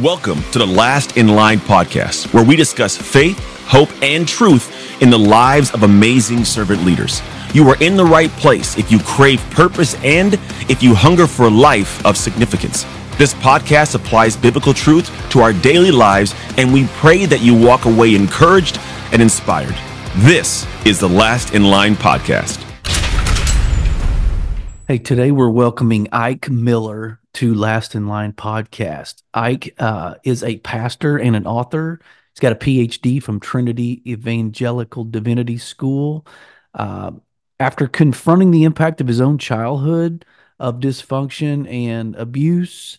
Welcome to the Last in Line podcast, where we discuss faith, hope, and truth in the lives of amazing servant leaders. You are in the right place if you crave purpose and if you hunger for a life of significance. This podcast applies biblical truth to our daily lives, and we pray that you walk away encouraged and inspired. This is the Last in Line podcast. Hey, today we're welcoming Ike Miller to Last in Line podcast. Ike uh, is a pastor and an author. He's got a PhD from Trinity Evangelical Divinity School. Uh, after confronting the impact of his own childhood of dysfunction and abuse,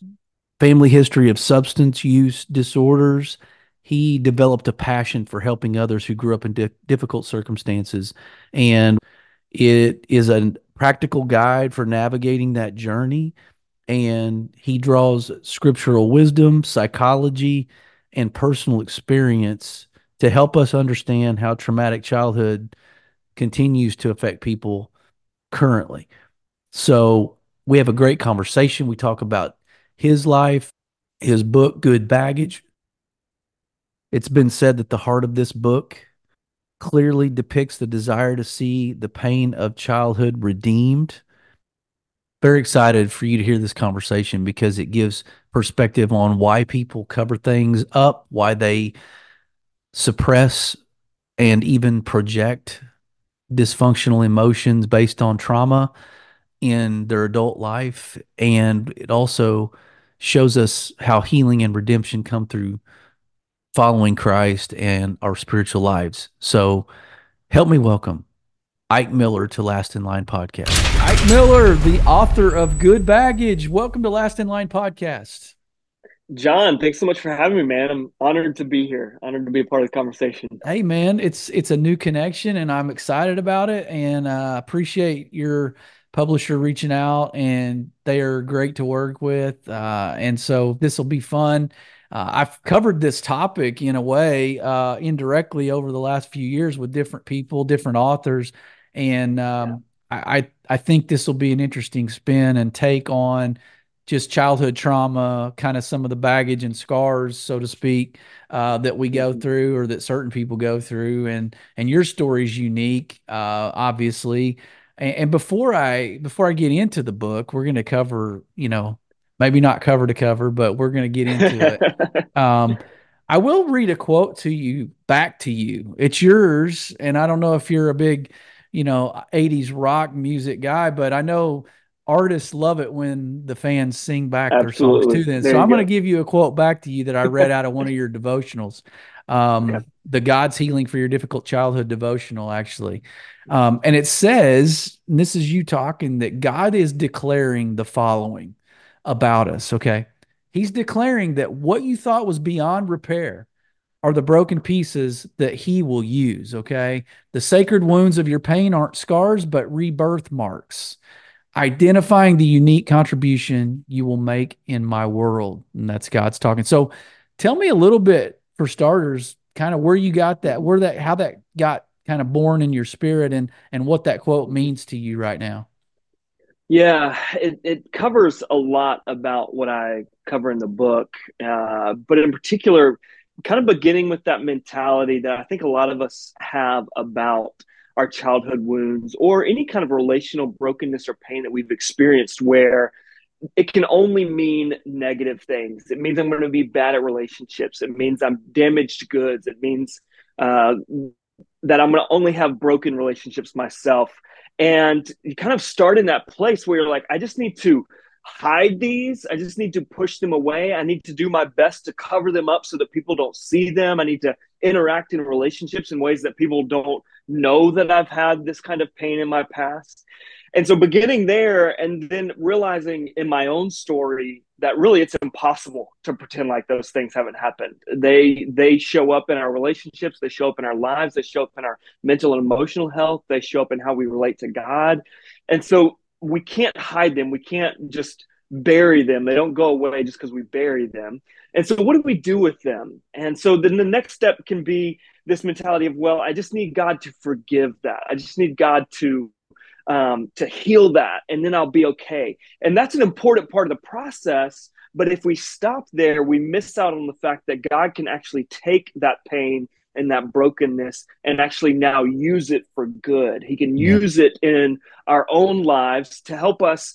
family history of substance use disorders, he developed a passion for helping others who grew up in di- difficult circumstances. And it is a practical guide for navigating that journey and he draws scriptural wisdom, psychology, and personal experience to help us understand how traumatic childhood continues to affect people currently. So, we have a great conversation. We talk about his life, his book, Good Baggage. It's been said that the heart of this book clearly depicts the desire to see the pain of childhood redeemed very excited for you to hear this conversation because it gives perspective on why people cover things up, why they suppress and even project dysfunctional emotions based on trauma in their adult life. And it also shows us how healing and redemption come through following Christ and our spiritual lives. So help me welcome Ike Miller to Last in Line podcast. Ike Miller, the author of Good Baggage. Welcome to Last in Line podcast. John, thanks so much for having me, man. I'm honored to be here. Honored to be a part of the conversation. Hey, man, it's it's a new connection, and I'm excited about it, and uh, appreciate your publisher reaching out, and they are great to work with, uh, and so this will be fun. Uh, I've covered this topic in a way uh, indirectly over the last few years with different people, different authors, and um, yeah. I I think this will be an interesting spin and take on just childhood trauma, kind of some of the baggage and scars, so to speak, uh, that we go mm-hmm. through or that certain people go through. And and your story is unique, uh, obviously. And, and, before I before I get into the book, we're going to cover, you know, maybe not cover to cover, but we're going to get into it. Um, I will read a quote to you back to you. It's yours, and I don't know if you're a big you know 80s rock music guy but i know artists love it when the fans sing back Absolutely. their songs to them. There so i'm going to give you a quote back to you that i read out of one of your devotionals. Um, yeah. the god's healing for your difficult childhood devotional actually. Um, and it says and this is you talking that god is declaring the following about us okay? He's declaring that what you thought was beyond repair are the broken pieces that he will use. Okay. The sacred wounds of your pain aren't scars, but rebirth marks, identifying the unique contribution you will make in my world. And that's God's talking. So tell me a little bit, for starters, kind of where you got that, where that, how that got kind of born in your spirit and, and what that quote means to you right now. Yeah, it, it covers a lot about what I cover in the book. Uh, but in particular, kind of beginning with that mentality that I think a lot of us have about our childhood wounds or any kind of relational brokenness or pain that we've experienced where it can only mean negative things. It means I'm going to be bad at relationships. It means I'm damaged goods. It means uh, that I'm going to only have broken relationships myself. And you kind of start in that place where you're like, I just need to hide these. I just need to push them away. I need to do my best to cover them up so that people don't see them. I need to interact in relationships in ways that people don't know that I've had this kind of pain in my past. And so beginning there and then realizing in my own story that really it's impossible to pretend like those things haven't happened. They they show up in our relationships, they show up in our lives, they show up in our mental and emotional health, they show up in how we relate to God. And so we can't hide them. We can't just bury them. They don't go away just because we bury them. And so, what do we do with them? And so, then the next step can be this mentality of, well, I just need God to forgive that. I just need God to um, to heal that, and then I'll be okay. And that's an important part of the process. But if we stop there, we miss out on the fact that God can actually take that pain and that brokenness and actually now use it for good. He can use it in our own lives to help us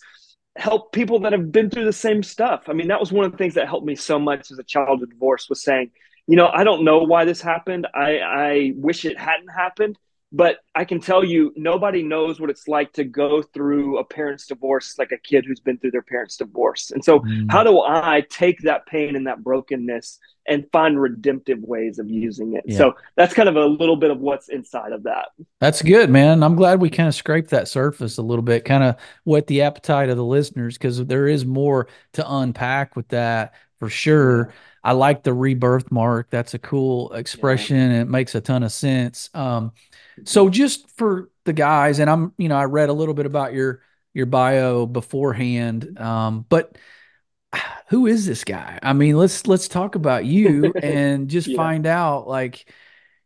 help people that have been through the same stuff. I mean, that was one of the things that helped me so much as a child of divorce was saying, you know, I don't know why this happened. I, I wish it hadn't happened, but I can tell you, nobody knows what it's like to go through a parent's divorce like a kid who's been through their parent's divorce. And so, mm. how do I take that pain and that brokenness and find redemptive ways of using it? Yeah. So, that's kind of a little bit of what's inside of that. That's good, man. I'm glad we kind of scraped that surface a little bit, kind of whet the appetite of the listeners because there is more to unpack with that for sure. I like the rebirth mark. That's a cool expression yeah. and it makes a ton of sense. Um, so just for the guys, and I'm, you know, I read a little bit about your your bio beforehand, um, but who is this guy? I mean, let's let's talk about you and just yeah. find out like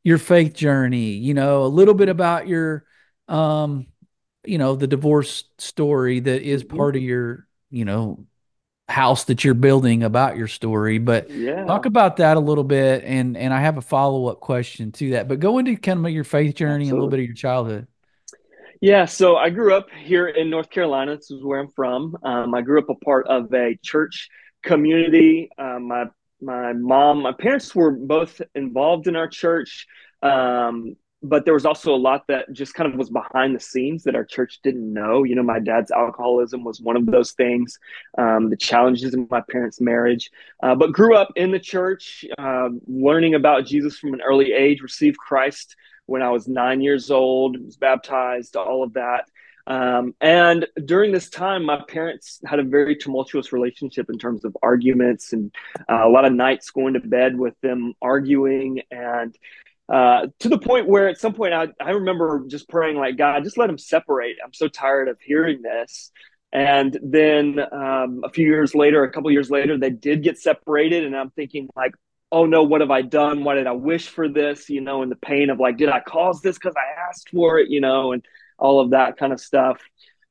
your faith journey. You know, a little bit about your, um, you know, the divorce story that is mm-hmm. part of your, you know, house that you're building about your story but yeah. talk about that a little bit and and i have a follow-up question to that but go into kind of your faith journey Absolutely. and a little bit of your childhood. Yeah so i grew up here in north carolina. This is where i'm from. Um, i grew up a part of a church community. Um, my my mom my parents were both involved in our church. Um, but there was also a lot that just kind of was behind the scenes that our church didn't know. You know, my dad's alcoholism was one of those things, um, the challenges in my parents' marriage, uh, but grew up in the church, uh, learning about Jesus from an early age, received Christ when I was nine years old, was baptized, all of that. Um, and during this time, my parents had a very tumultuous relationship in terms of arguments and uh, a lot of nights going to bed with them arguing. And uh, to the point where at some point I, I remember just praying like god just let them separate. I'm so tired of hearing this. And then um, a few years later a couple years later they did get separated and i'm thinking like oh no what have i done? Why did i wish for this? You know and the pain of like did i cause this because i asked for it? You know and all of that kind of stuff.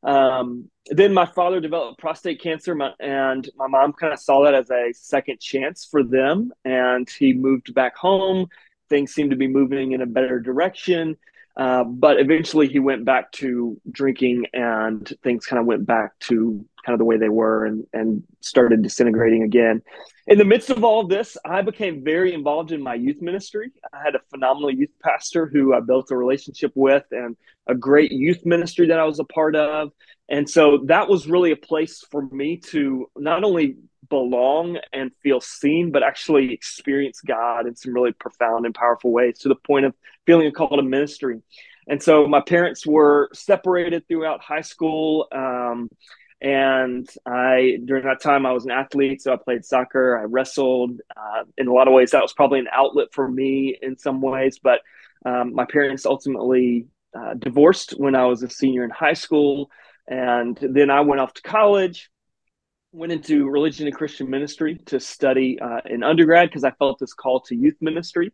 Um, then my father developed prostate cancer my, and my mom kind of saw that as a second chance for them and he moved back home things seemed to be moving in a better direction. Uh, but eventually he went back to drinking and things kind of went back to kind of the way they were and, and started disintegrating again. In the midst of all of this, I became very involved in my youth ministry. I had a phenomenal youth pastor who I built a relationship with and a great youth ministry that I was a part of. And so that was really a place for me to not only belong and feel seen, but actually experience God in some really profound and powerful ways to the point of feeling a call to ministry. And so my parents were separated throughout high school. Um, and I, during that time, I was an athlete. So I played soccer, I wrestled. Uh, in a lot of ways, that was probably an outlet for me in some ways. But um, my parents ultimately uh, divorced when I was a senior in high school. And then I went off to college went into religion and Christian ministry to study uh, in undergrad because I felt this call to youth ministry.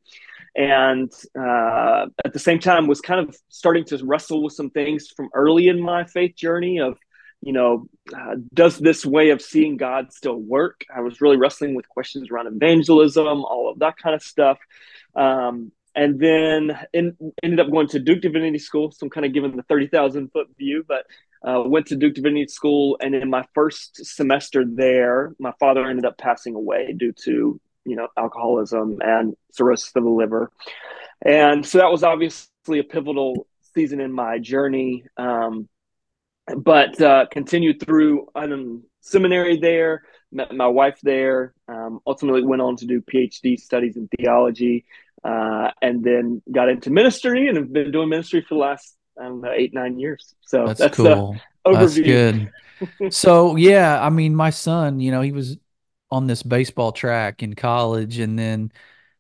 And uh, at the same time, was kind of starting to wrestle with some things from early in my faith journey of, you know, uh, does this way of seeing God still work? I was really wrestling with questions around evangelism, all of that kind of stuff. Um, and then in, ended up going to Duke Divinity School. So I'm kind of giving the 30,000 foot view, but uh, went to Duke Divinity School, and in my first semester there, my father ended up passing away due to you know alcoholism and cirrhosis of the liver, and so that was obviously a pivotal season in my journey. Um, but uh, continued through um, seminary there, met my wife there. Um, ultimately, went on to do PhD studies in theology, uh, and then got into ministry and have been doing ministry for the last I don't know, eight, nine years. So that's, that's cool. That's good. so yeah, I mean, my son, you know, he was on this baseball track in college and then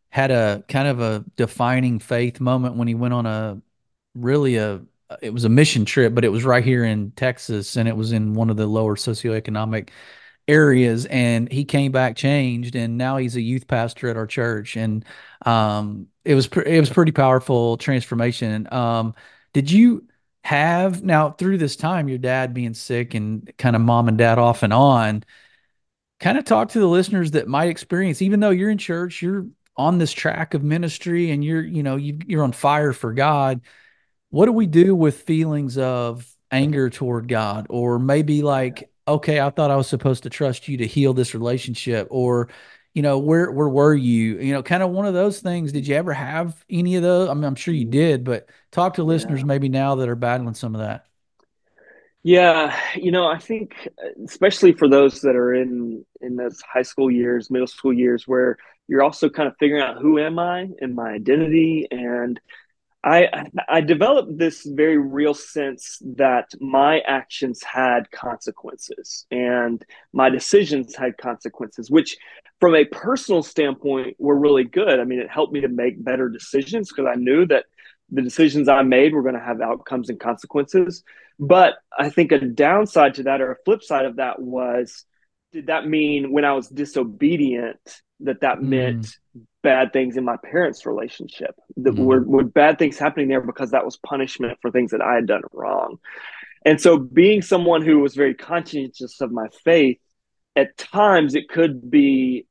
had a kind of a defining faith moment when he went on a really a it was a mission trip, but it was right here in Texas and it was in one of the lower socioeconomic areas and he came back changed and now he's a youth pastor at our church and um it was pre- it was pretty powerful transformation um did you have now through this time, your dad being sick and kind of mom and dad off and on? kind of talk to the listeners that might experience, even though you're in church, you're on this track of ministry and you're, you know, you, you're on fire for God. What do we do with feelings of anger toward God? Or maybe like, okay, I thought I was supposed to trust you to heal this relationship or, you know, where, where were you? You know, kind of one of those things. Did you ever have any of those? I mean, I'm sure you did, but talk to listeners Yeah. maybe now that are battling some of that. Yeah, you know, I think especially for those that are in in those high school years, middle school years, where you're also kind of figuring out who am I and my identity, and I I developed this very real sense that my actions had consequences and my decisions had consequences, which from a personal standpoint were really good. I mean, it helped me to make better decisions because I knew that the decisions I made were going to have outcomes and consequences. But I think a downside to that or a flip side of that was did that mean when I was disobedient that that Mm, meant bad things in my parents' relationship? That were, mm, were bad things happening there because that was punishment for things that I had done wrong. And so being someone who was very conscientious of my faith, at times it could be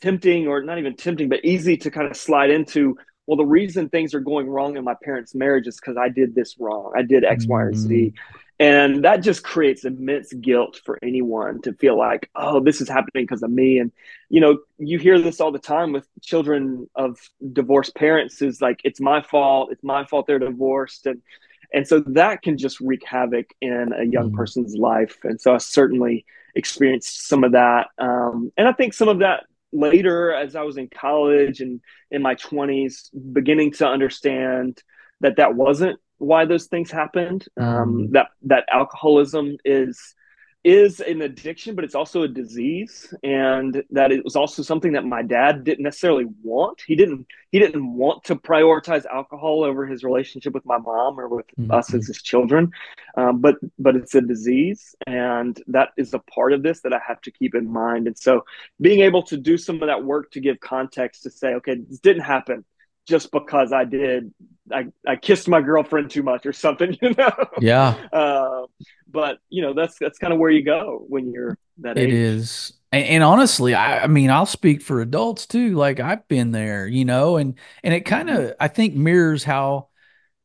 tempting or not even tempting, but easy to kind of slide into. Well, the reason things are going wrong in my parents' marriage is because I did this wrong. I did X, Y, or Z. And that just creates immense guilt for anyone to feel like, oh, this is happening because of me. And, you know, you hear this all the time with children of divorced parents is like, it's my fault. It's my fault they're divorced. And, and so that can just wreak havoc in a young mm, person's life. And so I certainly experienced some of that. Um, and I think some of that later as I was in college and in my 20s, beginning to understand that that wasn't why those things happened. Um, mm, that that alcoholism is is an addiction, but it's also a disease, and that it was also something that my dad didn't necessarily want. He didn't he didn't want to prioritize alcohol over his relationship with my mom or with us as his children, um, but but it's a disease, and that is a part of this that I have to keep in mind. And so, being able to do some of that work to give context to say, okay, this didn't happen just because I did I, I kissed my girlfriend too much or something, you know. yeah. Uh, but you know that's that's kind of where you go when you're that It age. is. And, and honestly, I, I mean, I'll speak for adults too. Like I've been there, you know, and and it kind Mm-hmm. of I think mirrors how,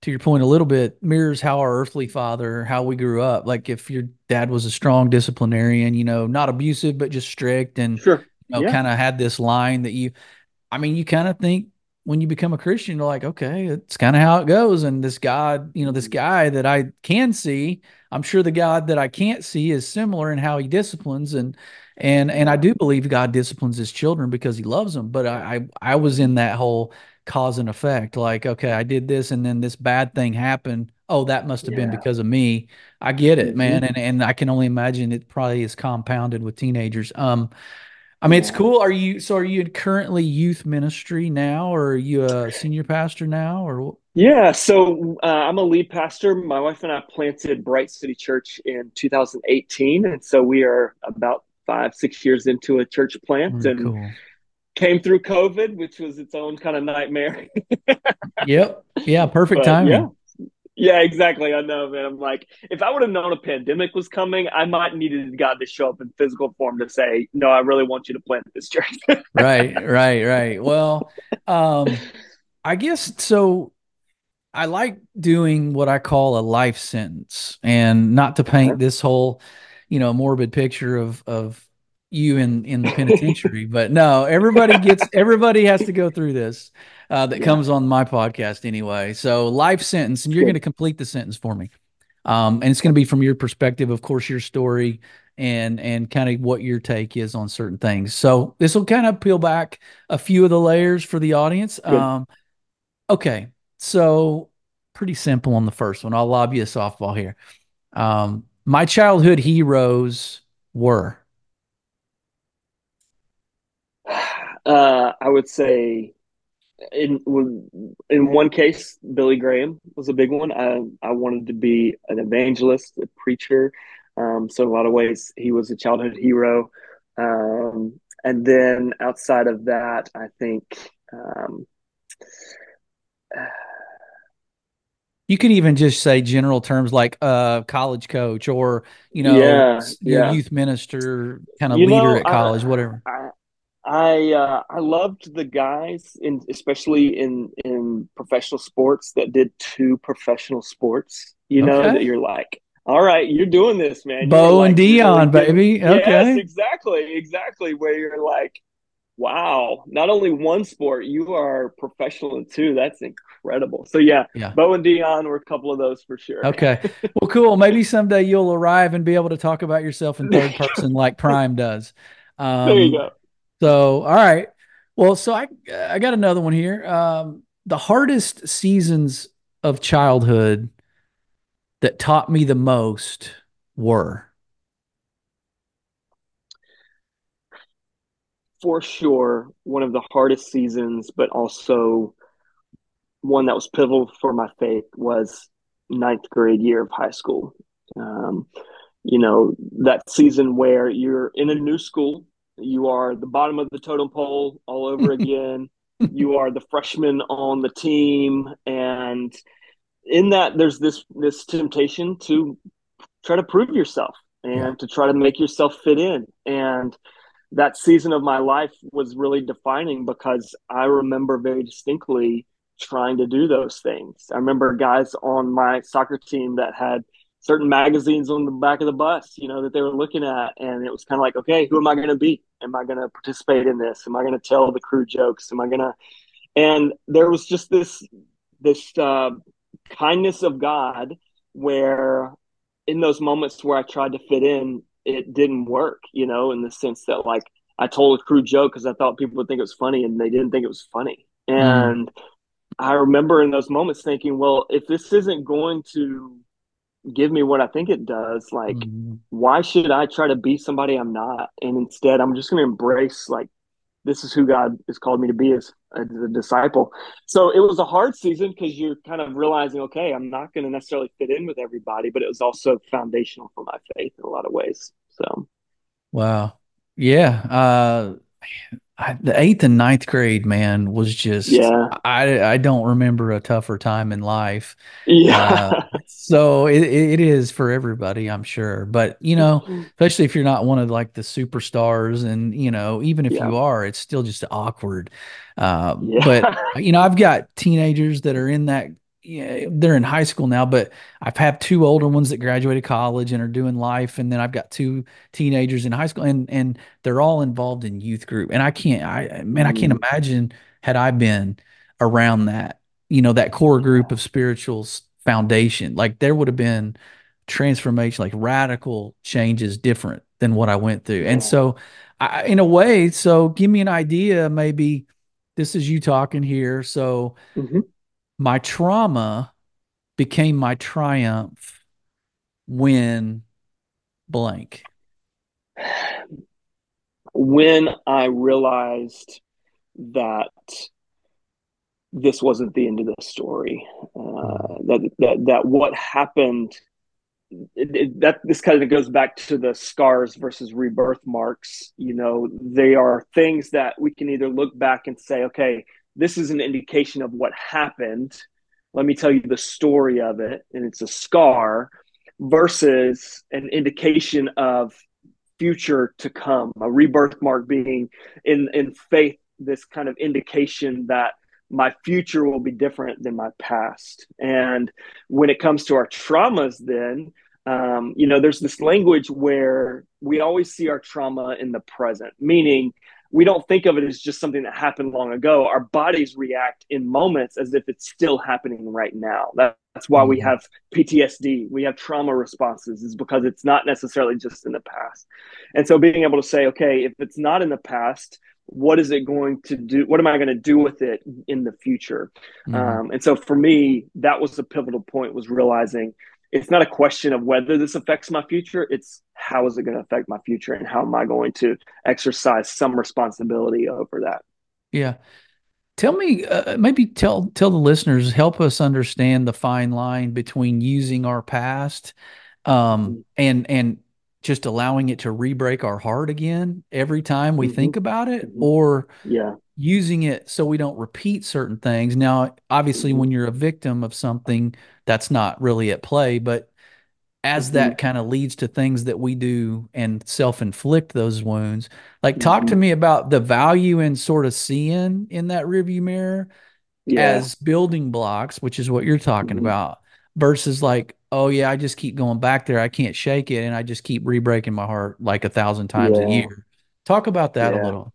to your point a little bit, mirrors how our earthly father, how we grew up. Like if your dad was a strong disciplinarian, you know, not abusive but just strict, and Sure. you know, Yeah. kind of had this line that you I mean, you kind of think when you become a Christian, you're like, okay, it's kind of how it goes. And this God, you know, this Mm-hmm. guy that I can see, I'm sure the God that I can't see is similar in how he disciplines. And and and I do believe God disciplines his children because he loves them. But I I, I was in that whole cause and effect. Like, okay, I did this and then this bad thing happened. Oh, that must have been because of me. I get it, Mm-hmm. man. And and I can only imagine it probably is compounded with teenagers. Um, I mean, it's cool. Are you so are you currently youth ministry now, or are you a senior pastor now, or? Yeah. So uh, I'm a lead pastor. My wife and I planted Bright City Church in 2018, and so we are about five, six years into a church plant, Very and cool. came through COVID, which was its own kind of nightmare. Yep. Yeah. Perfect but timing. Yeah, exactly. I know, man. I'm like, if I would have known a pandemic was coming, I might needed God to show up in physical form to say, "No, I really want you to plant this church." Right. Right. Right. Well, um, I guess so. I like doing what I call a life sentence, and not to paint this whole, you know, morbid picture of of you in in the penitentiary, but no, everybody gets everybody has to go through this. Uh, that yeah, comes on my podcast anyway. So life sentence, and you're going to complete the sentence for me. Um, and it's going to be from your perspective, of course, your story and and kind of what your take is on certain things. So this will kind of peel back a few of the layers for the audience. Um, okay, so pretty simple on the first one. I'll lob you a softball here. Um, my childhood heroes were Uh, I would say in in one case, Billy Graham was a big one. I I wanted to be an evangelist, a preacher. Um, so in a lot of ways, he was a childhood hero. Um, and then outside of that, I think um, You can even just say general terms like uh college coach or you know Yeah, yeah. youth minister kind of You leader know, at I college, whatever. I I uh, I loved the guys in especially in in professional sports that did two professional sports. You know that you're like, all right, you're doing this, man. Bo and like really Deion, getting baby. yes, Okay. exactly, exactly. Where you're like, wow, not only one sport, you are professional in two. That's incredible. So yeah, Yeah. Bo and Deion were a couple of those for sure. Okay. Well, cool. Maybe someday you'll arrive and be able to talk about yourself in third person like Prime does. There you Um, go. So all right. Well, so I I got another one here. Um, the hardest seasons of childhood that taught me the most were. For sure, one of the hardest seasons, but also one that was pivotal for my faith was ninth grade year of high school. Um, you know, that season where you're in a new school, you are the bottom of the totem pole all over again. You are the freshman on the team, and in that, there's this this temptation to try to prove yourself Yeah. and to try to make yourself fit in. And that season of my life was really defining because I remember very distinctly trying to do those things. I remember guys on my soccer team that had certain magazines on the back of the bus, you know, that they were looking at. And it was kind of like, okay, who am I going to be? Am I going to participate in this? Am I going to tell the crew jokes? Am I going to? And there was just this, this uh, kindness of God where in those moments where I tried to fit in, it didn't work, you know, in the sense that like I told a crew joke because I thought people would think it was funny and they didn't think it was funny. Mm, And I remember in those moments thinking, well, if this isn't going to give me what I think it does, like, mm, why should I try to be somebody I'm not? And instead, I'm just going to embrace like this is who God has called me to be as, as a disciple. So it was a hard season because you're kind of realizing, okay, I'm not going to necessarily fit in with everybody, but it was also foundational for my faith in a lot of ways. So wow. Yeah. Uh, I, the eighth and ninth grade, man, was just yeah, I I don't remember a tougher time in life. Uh, yeah, so it it is for everybody, I'm sure. But you know, especially if you're not one of like the superstars, and you know, even if yeah, you are, it's still just awkward. Uh, but you know, I've got teenagers that are in that. Yeah, they're in high school now, but I've had two older ones that graduated college and are doing life, and then I've got two teenagers in high school, and and they're all involved in youth group. And I can't, I man, I can't Mm, imagine had I been around that, you know, that core group of spirituals foundation. Like there would have been transformation, like radical changes different than what I went through. And so, I, in a way, so give me an idea. Maybe this is you talking here. So hmm my trauma became my triumph when blank. When I realized that this wasn't the end of the story, uh, Mm, that that that what happened it, it, that this kind of goes back to the scars versus rebirth marks. You know, they are things that we can either look back and say, okay, this is an indication of what happened. Let me tell you the story of it, and it's a scar, versus an indication of future to come. A rebirth mark being in in faith, this kind of indication that my future will be different than my past. And when it comes to our traumas, then um, you know, there's this language where we always see our trauma in the present, meaning we don't think of it as just something that happened long ago. Our bodies react in moments as if it's still happening right now. That, that's why we mm, have PTSD, we have trauma responses, is because it's not necessarily just in the past. And so being able to say, okay, if it's not in the past, what is it going to do? What am I going to do with it in the future? mm. Um, and so for me, that was the pivotal point was realizing it's not a question of whether this affects my future. It's how is it going to affect my future and how am I going to exercise some responsibility over that? Yeah. Tell me, uh, maybe tell tell the listeners, help us understand the fine line between using our past, um, and and just allowing it to re-break our heart again every time we mm-hmm. think about it mm-hmm. or yeah using it so we don't repeat certain things now obviously mm-hmm. when you're a victim of something that's not really at play but as that mm-hmm. kind of leads to things that we do and self-inflict those wounds like talk to mm-hmm. me about the value in sort of seeing in that rearview mirror yeah. as building blocks which is what you're talking mm-hmm. about versus like oh yeah i just keep going back there i can't shake it and i just keep re-breaking my heart like a thousand times yeah. a year talk about that yeah. a little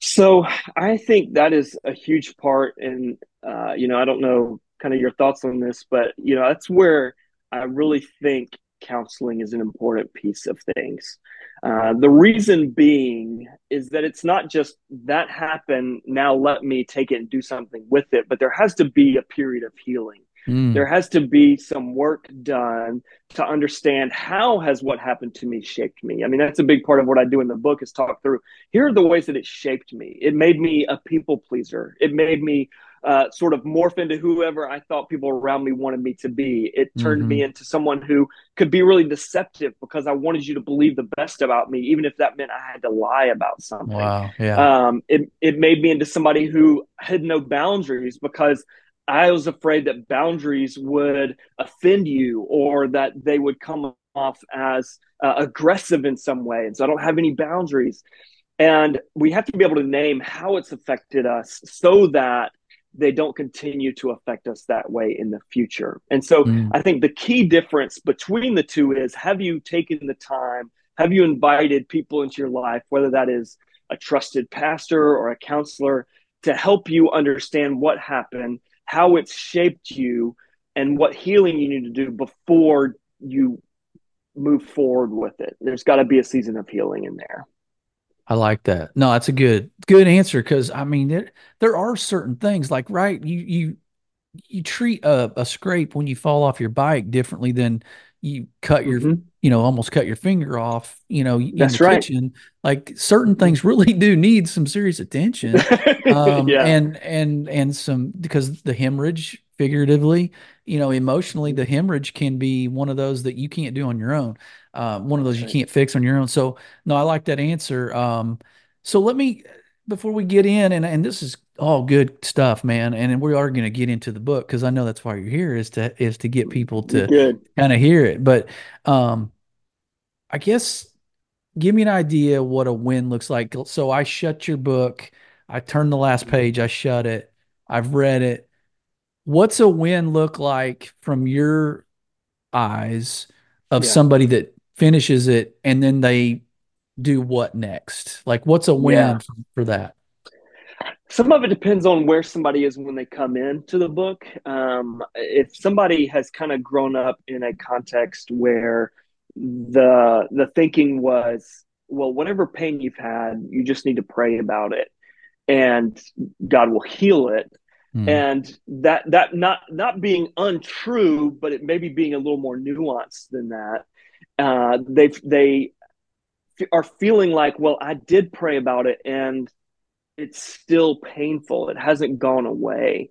so i think that is a huge part and uh, you know i don't know kind of your thoughts on this but you know that's where I really think counseling is an important piece of things. Uh, the reason being is that it's not just that happened, now let me take it and do something with it, but there has to be a period of healing. Mm. There has to be some work done to understand how has what happened to me shaped me. I mean, that's a big part of what I do in the book is talk through here are the ways that it shaped me. It made me a people pleaser. It made me uh, sort of morph into whoever I thought people around me wanted me to be. It turned mm-hmm. me into someone who could be really deceptive because I wanted you to believe the best about me, even if that meant I had to lie about something. Wow. Yeah. Um, it, it made me into somebody who had no boundaries because I was afraid that boundaries would offend you or that they would come off as uh, aggressive in some way. And so I don't have any boundaries. And we have to be able to name how it's affected us so that they don't continue to affect us that way in the future. And so mm. I think the key difference between the two is have you taken the time, have you invited people into your life, whether that is a trusted pastor or a counselor, to help you understand what happened, how it's shaped you, and what healing you need to do before you move forward with it. There's got to be a season of healing in there. I like that. No, that's a good good answer because I mean there there are certain things like right you you you treat a, a scrape when you fall off your bike differently than you cut your mm-hmm. you know almost cut your finger off you know in That's the right. kitchen like certain things really do need some serious attention um, yeah. and and and some because the hemorrhage figuratively you know emotionally the hemorrhage can be one of those that you can't do on your own um, one of those you can't fix on your own. So no, I like that answer. Um, so let me before we get in, and and this is all good stuff, man. And we are going to get into the book because I know that's why you're here is to is to get people to kind of hear it. But um, I guess give me an idea what a win looks like. So I shut your book. I turn the last page. I shut it. I've read it. What's a win look like from your eyes of yeah. somebody that finishes it, and then they do what next? Like, what's a win yeah. for that? Some of it depends on where somebody is when they come into the book. Um, if somebody has kind of grown up in a context where the the thinking was, well, whatever pain you've had, you just need to pray about it, and God will heal it. Mm. And that that not not being untrue, but it maybe being a little more nuanced than that uh, they they are feeling like, well, I did pray about it, and it's still painful. It hasn't gone away.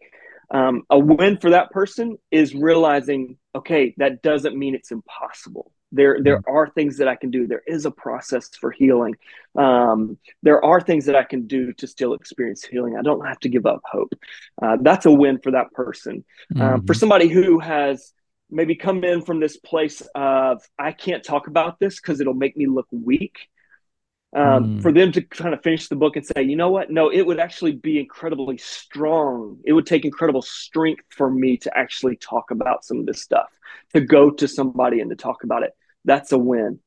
Um, a win for that person is realizing, okay, that doesn't mean it's impossible. There, there mm-hmm. are things that I can do. There is a process for healing. Um, there are things that I can do to still experience healing. I don't have to give up hope. Uh, that's a win for that person. Um, mm-hmm. for somebody who has maybe come in from this place of I can't talk about this because it'll make me look weak. Um, mm. For them to kind of finish the book and say, you know what? No, it would actually be incredibly strong. It would take incredible strength for me to actually talk about some of this stuff, to go to somebody and to talk about it. That's a win.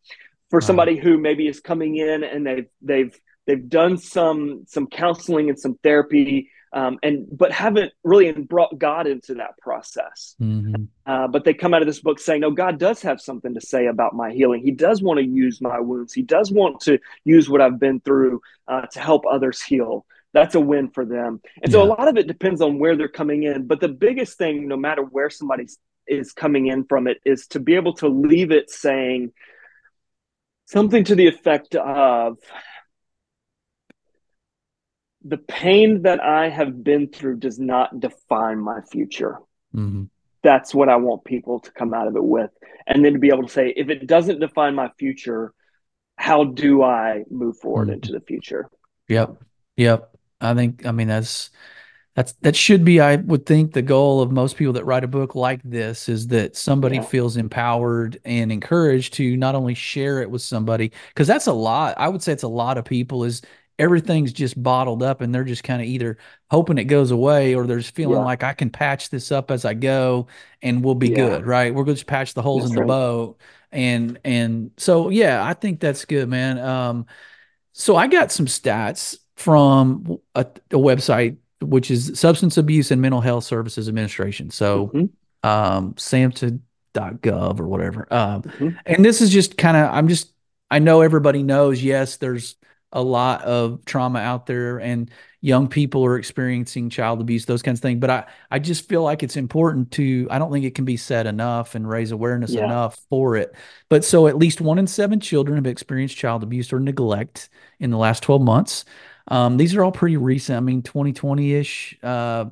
For somebody who maybe is coming in and they've they've they've done some some counseling and some therapy um, and but haven't really brought God into that process. Mm-hmm. Uh, but they come out of this book saying, "No, God does have something to say about my healing. He does want to use my wounds. He does want to use what I've been through uh, to help others heal." That's a win for them. And yeah. so a lot of it depends on where they're coming in. But the biggest thing, no matter where somebody is coming in from it, is to be able to leave it saying something to the effect of the pain that I have been through does not define my future. Mm-hmm. that's what I want people to come out of it with. And then to be able to say, if it doesn't define my future, how do I move forward mm-hmm. into the future? Yep. Yep. I think, I mean, that's, that's that should be i would think the goal of most people that write a book like this is that somebody yeah. feels empowered and encouraged to not only share it with somebody because that's a lot i would say it's a lot of people is everything's just bottled up and they're just kind of either hoping it goes away or they're just feeling yeah. like i can patch this up as i go and we'll be yeah. good right we're going to patch the holes that's in the right. boat and and so yeah i think that's good man um so i got some stats from a, a website which is Substance Abuse and Mental Health Services Administration. So, mm-hmm. um, SAMHSA.gov or whatever. Um, mm-hmm. and this is just kind of, I'm just, I know everybody knows, yes, there's a lot of trauma out there and young people are experiencing child abuse, those kinds of things. But I, I just feel like it's important to, I don't think it can be said enough and raise awareness yeah. enough for it. But so at least one in seven children have experienced child abuse or neglect in the last 12 months. Um, these are all pretty recent. I mean, 2020 ish. Uh,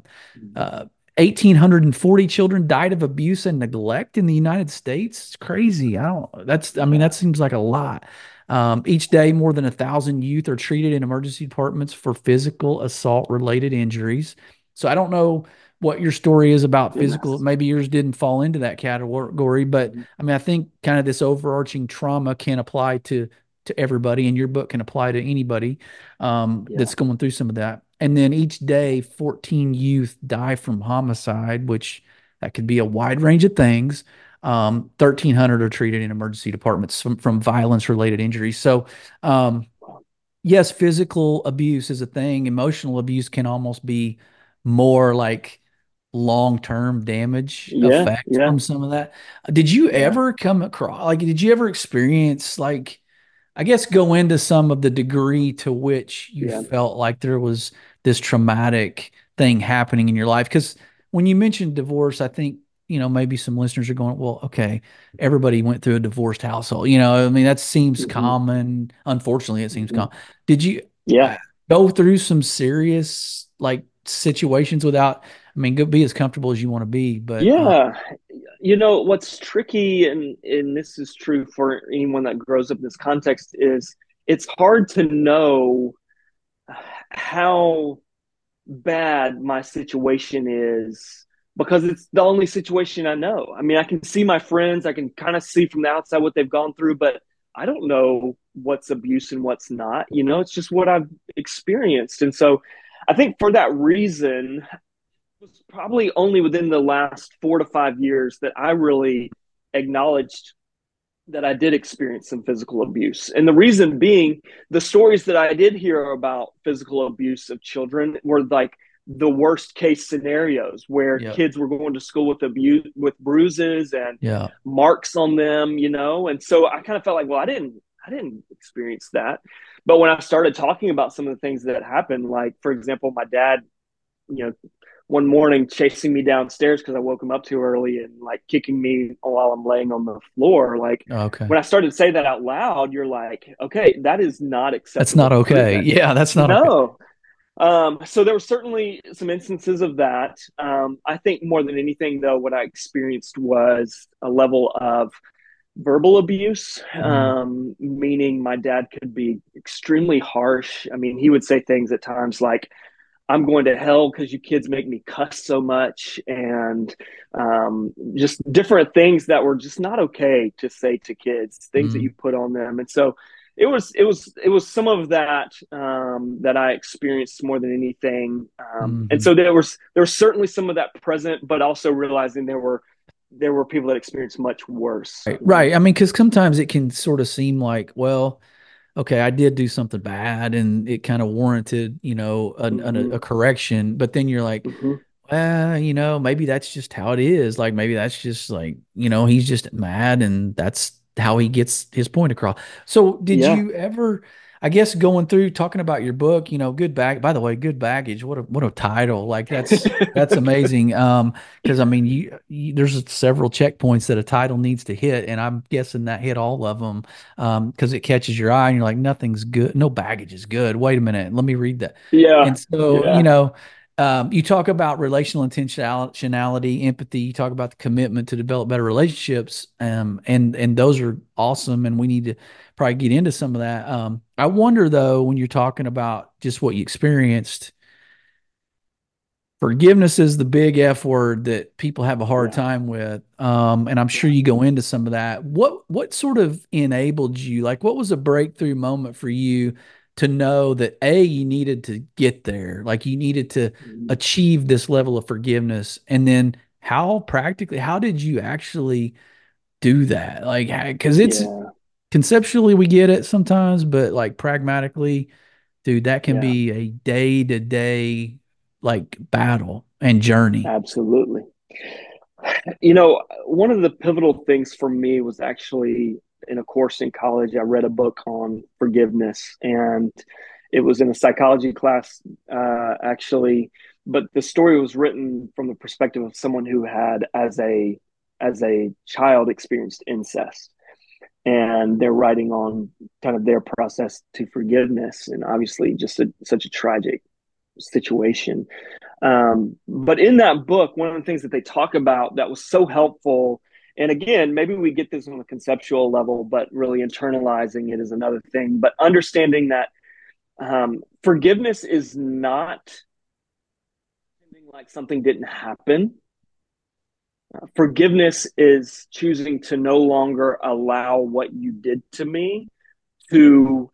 uh, 1,840 children died of abuse and neglect in the United States. It's crazy. I don't. That's. I mean, that seems like a lot. Um, each day, more than a thousand youth are treated in emergency departments for physical assault related injuries. So I don't know what your story is about physical. Maybe yours didn't fall into that category, but mm-hmm. I mean, I think kind of this overarching trauma can apply to to everybody, and your book can apply to anybody um, yeah. that's going through some of that. And then each day, 14 youth die from homicide, which that could be a wide range of things. Um, 1,300 are treated in emergency departments from, from violence related injuries. So, um, yes, physical abuse is a thing. Emotional abuse can almost be more like long term damage yeah, effect yeah. from some of that. Did you yeah. ever come across, like, did you ever experience like, I guess go into some of the degree to which you yeah. felt like there was this traumatic thing happening in your life. Because when you mentioned divorce, I think you know maybe some listeners are going, well, okay, everybody went through a divorced household. You know, I mean that seems mm-hmm. common. Unfortunately, it seems mm-hmm. common. Did you? Yeah. Go through some serious like situations without I mean, go be as comfortable as you want to be. But uh, yeah, you know what's tricky, and and this is true for anyone that grows up in this context is it's hard to know how bad my situation is because it's the only situation I know. I mean, I can see my friends, I can kind of see from the outside what they've gone through, but I don't know what's abuse and what's not. You know, it's just what I've experienced. And so I think for that reason, was probably only within the last four to five years that I really acknowledged that I did experience some physical abuse. And the reason being, the stories that I did hear about physical abuse of children were like the worst case scenarios where yep. kids were going to school with abuse with bruises and yeah. marks on them, you know. And so I kind of felt like, well, I didn't I didn't experience that. But when I started talking about some of the things that happened, like for example, my dad, you know, one morning chasing me downstairs because I woke him up too early and like kicking me while I'm laying on the floor. Like okay. when I started to say that out loud, you're like, okay, that is not acceptable. That's not okay. Yeah, that's not no. Okay. Um, so there were certainly some instances of that. Um, I think more than anything, though, what I experienced was a level of verbal abuse, mm. um, meaning my dad could be extremely harsh. I mean, he would say things at times like, I'm going to hell because you kids make me cuss so much, and um, just different things that were just not okay to say to kids, things mm that you put on them, and so it was it was it was some of that um, that I experienced more than anything, um, mm-hmm. and so there was there was certainly some of that present, but also realizing there were there were people that experienced much worse. Right. right. I mean, because sometimes it can sort of seem like, well, okay, I did do something bad and it kind of warranted, you know, a, mm-hmm. a, a, correction. But then you're like, mm-hmm. well, you know, maybe that's just how it is. Like maybe that's just like, you know, he's just mad and that's how he gets his point across. So did yeah. you ever I guess going through talking about your book, you know, good bag. By the way, good baggage. What a what a title! Like that's that's amazing. Um, because I mean, you, you, there's several checkpoints that a title needs to hit, and I'm guessing that hit all of them. Um, because it catches your eye, and you're like, nothing's good. No baggage is good. Wait a minute, let me read that. Yeah. And so yeah. you know, um, you talk about relational intentionality, empathy. You talk about the commitment to develop better relationships, um, and and those are awesome. And we need to probably get into some of that. Um, I wonder though, when you're talking about just what you experienced, forgiveness is the big F word that people have a hard yeah. time with. Um, and I'm sure you go into some of that. What what sort of enabled you? Like, what was a breakthrough moment for you to know that a you needed to get there like you needed to mm-hmm. achieve this level of forgiveness and then how practically how did you actually do that like because it's yeah. Conceptually we get it sometimes but like pragmatically dude that can yeah. be a day to day like battle and journey absolutely you know one of the pivotal things for me was actually in a course in college, I read a book on forgiveness, and it was in a psychology class, uh, actually. But the story was written from the perspective of someone who had, as a as a child, experienced incest, and they're writing on kind of their process to forgiveness, and obviously, just a, such a tragic situation. Um, but in that book, one of the things that they talk about that was so helpful and again, maybe we get this on a conceptual level, but really internalizing it is another thing. But understanding that um, forgiveness is not like something didn't happen. Forgiveness is choosing to no longer allow what you did to me to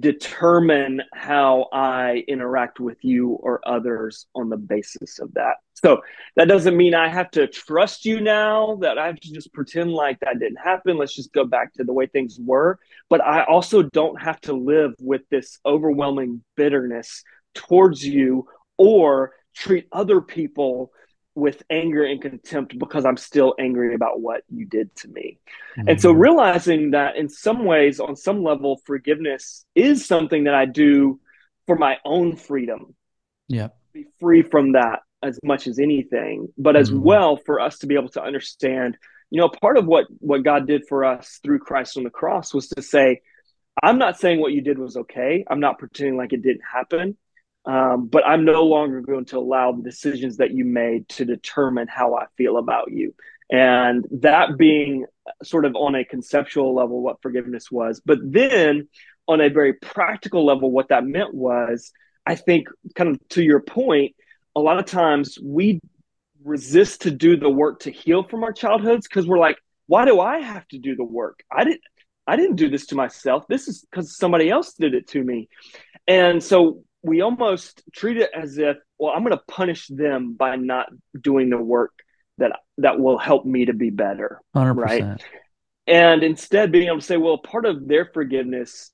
determine how I interact with you or others on the basis of that. So that doesn't mean I have to trust you now, that I have to just pretend like that didn't happen. Let's just go back to the way things were. But I also don't have to live with this overwhelming bitterness towards you or treat other people with anger and contempt because I'm still angry about what you did to me. Mm-hmm. And so mm-hmm. realizing that in some ways, on some level, forgiveness is something that I do for my own freedom. Yeah. Be free from that as much as anything, but as mm-hmm. well for us to be able to understand, you know, part of what what God did for us through Christ on the cross was to say, I'm not saying what you did was okay. I'm not pretending like it didn't happen. Um, but I'm no longer going to allow the decisions that you made to determine how I feel about you. And that being sort of on a conceptual level, what forgiveness was. But then on a very practical level, what that meant was, I think, kind of to your point, a lot of times we resist to do the work to heal from our childhoods because we're like, why do I have to do the work? I didn't. I didn't do this to myself. This is because somebody else did it to me. And so we almost treat it as if, well, I'm going to punish them by not doing the work that that will help me to be better, 100%. right? And instead, being able to say, well, part of their forgiveness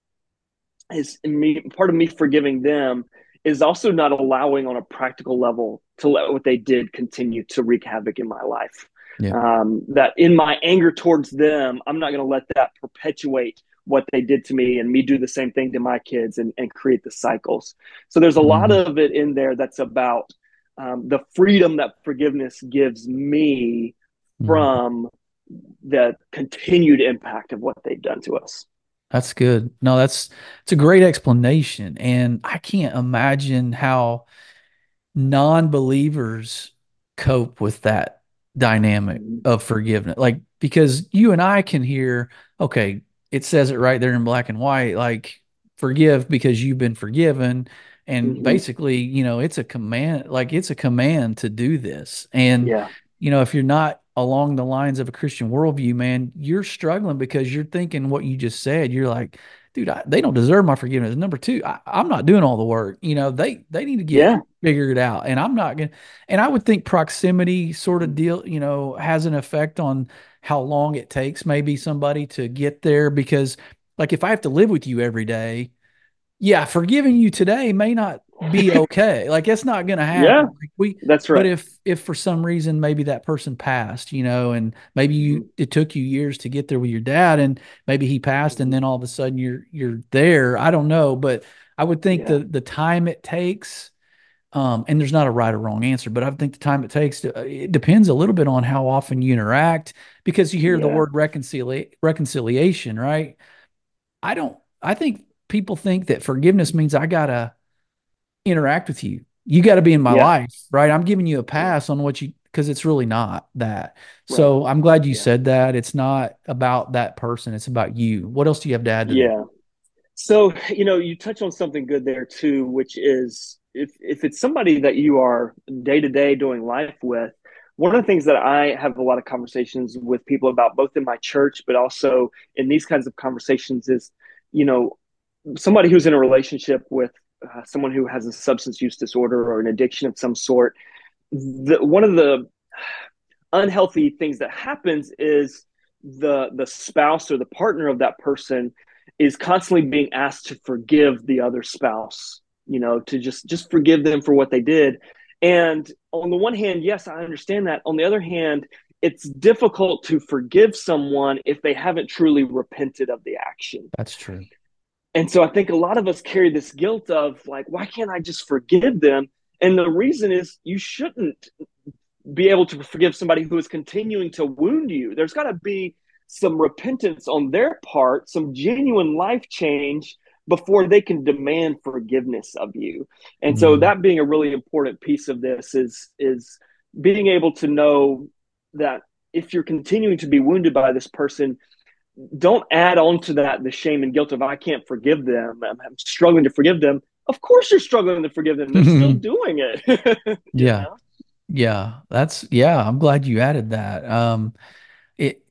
is me. Part of me forgiving them is also not allowing, on a practical level, to let what they did continue to wreak havoc in my life. Yeah. Um, that in my anger towards them, I'm not going to let that perpetuate what they did to me and me do the same thing to my kids and, and create the cycles. So there's a mm-hmm. lot of it in there that's about um, the freedom that forgiveness gives me mm-hmm. from the continued impact of what they've done to us. That's good. No, that's it's a great explanation. And I can't imagine how non-believers cope with that dynamic mm-hmm. of forgiveness. Like because you and I can hear, okay, it says it right there in black and white like forgive because you've been forgiven and mm-hmm. basically you know it's a command like it's a command to do this and yeah. you know if you're not along the lines of a christian worldview man you're struggling because you're thinking what you just said you're like dude I, they don't deserve my forgiveness number two I, am not doing all the work you know they they need to get yeah. figured out and i'm not gonna and i would think proximity sort of deal you know has an effect on how long it takes maybe somebody to get there because like if I have to live with you every day, yeah, forgiving you today may not be okay. like it's not going to happen. Yeah, like we that's right. But if if for some reason maybe that person passed, you know, and maybe you mm-hmm. it took you years to get there with your dad, and maybe he passed, and then all of a sudden you're you're there. I don't know, but I would think yeah. the the time it takes um, and there's not a right or wrong answer, but I think the time it takes to, uh, it depends a little bit on how often you interact because you hear yeah. the word reconcilia- reconciliation, right? I don't, I think people think that forgiveness means I got to interact with you You got to be in my yeah. life, right? I'm giving you a pass on what you because it's really not that. Right. So I'm glad you yeah. said that. It's not about that person. It's about you. What else do you have to add to yeah. that? So, you know, you touch on something good there too, which is if if it's somebody that you are day to day doing life with, one of the things that I have a lot of conversations with people about, both in my church, but also in these kinds of conversations, is, you know, somebody who's in a relationship with uh, someone who has a substance use disorder or an addiction of some sort. The, one of the unhealthy things that happens is the the spouse or the partner of that person is constantly being asked to forgive the other spouse you know to just just forgive them for what they did. And on the one hand yes i understand that. On the other hand it's difficult to forgive someone if they haven't truly repented of the action. That's true and so i think a lot of us carry this guilt of like why can't i just forgive them and the reason is you shouldn't be able to forgive somebody who is continuing to wound you there's got to be some repentance on their part some genuine life change before they can demand forgiveness of you. And mm-hmm. so that being a really important piece of this is is being able to know that if you're continuing to be wounded by this person, don't add on to that the shame and guilt of I can't forgive them. I'm, I'm struggling to forgive them. Of course you're struggling to forgive them. They're still doing it. yeah. Know? Yeah. That's yeah, I'm glad you added that. Um it